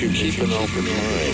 you keep an open mind,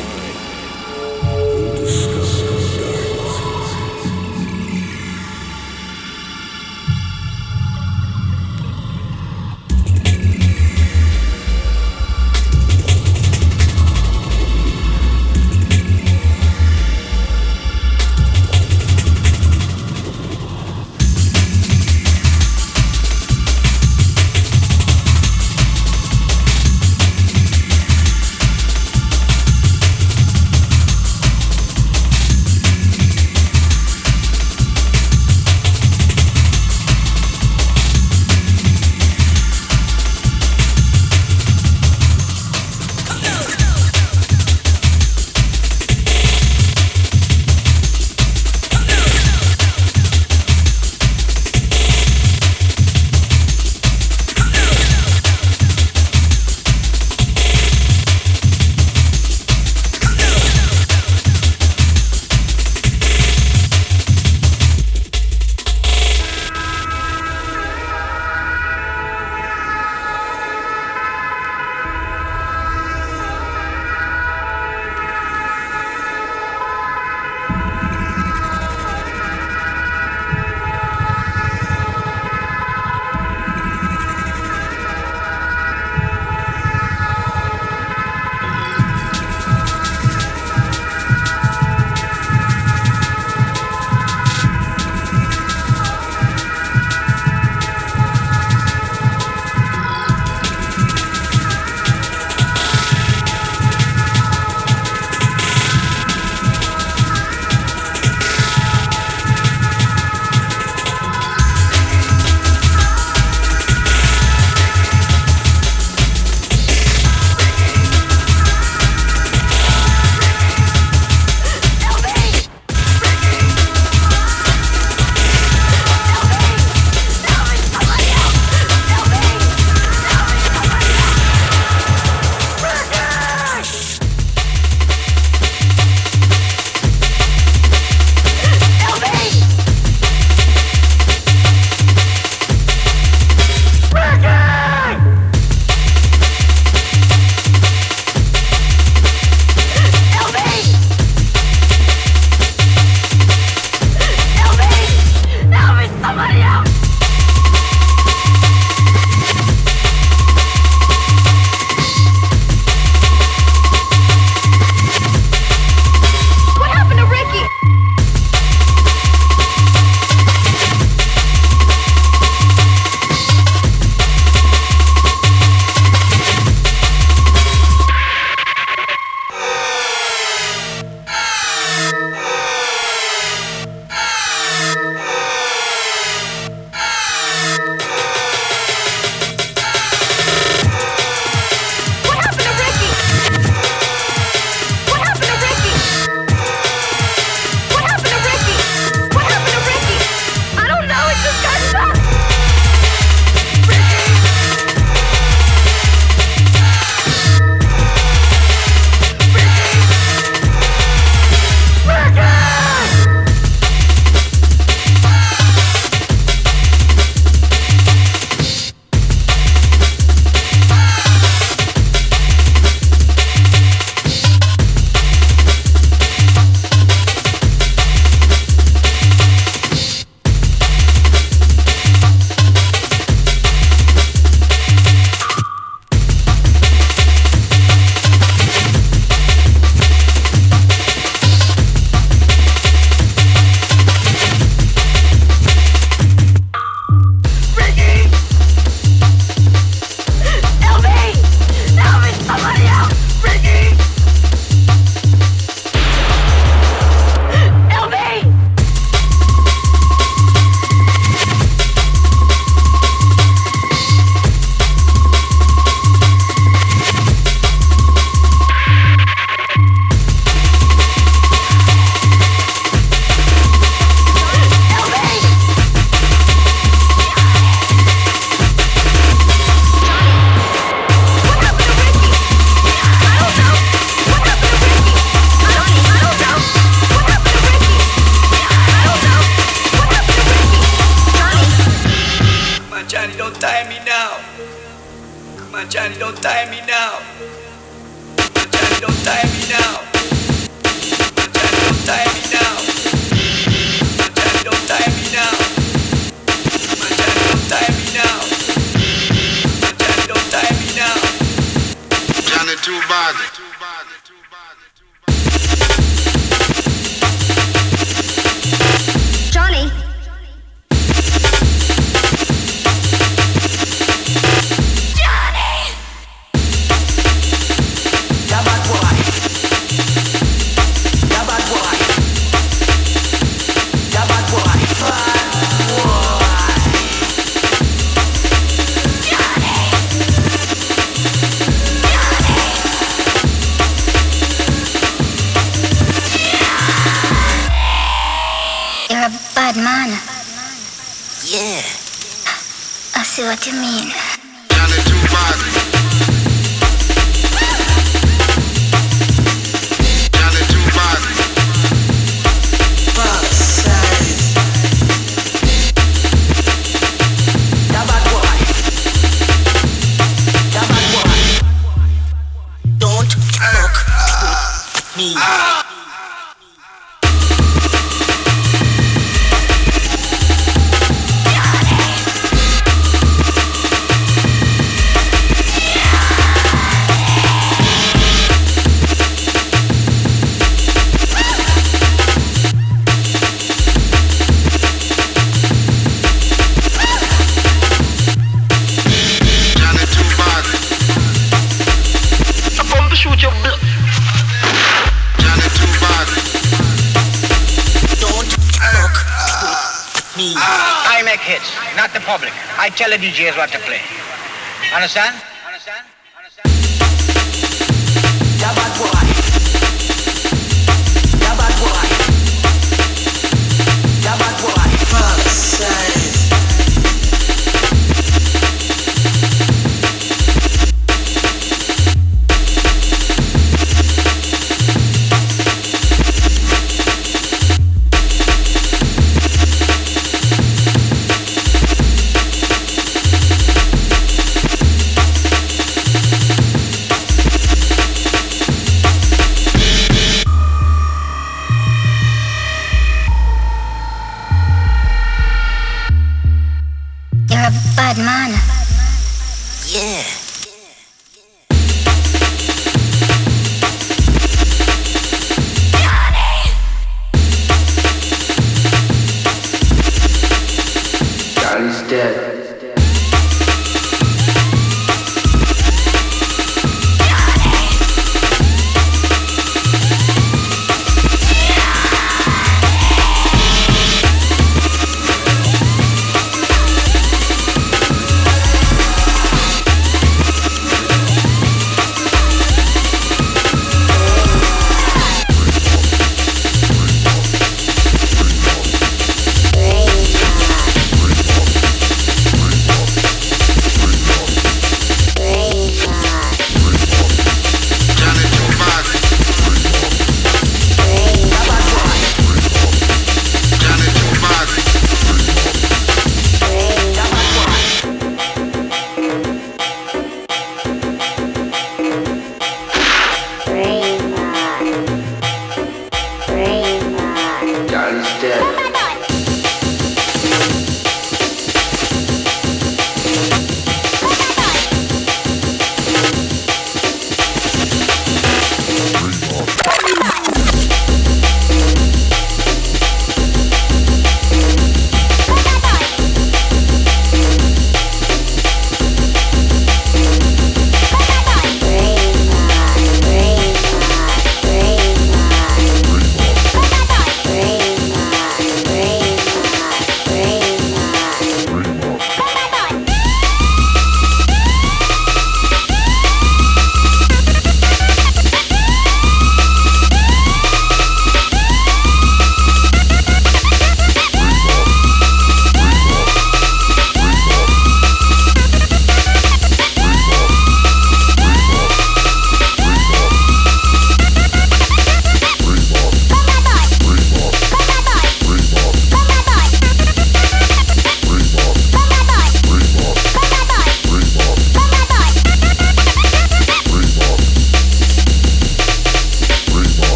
di G.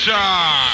Richard.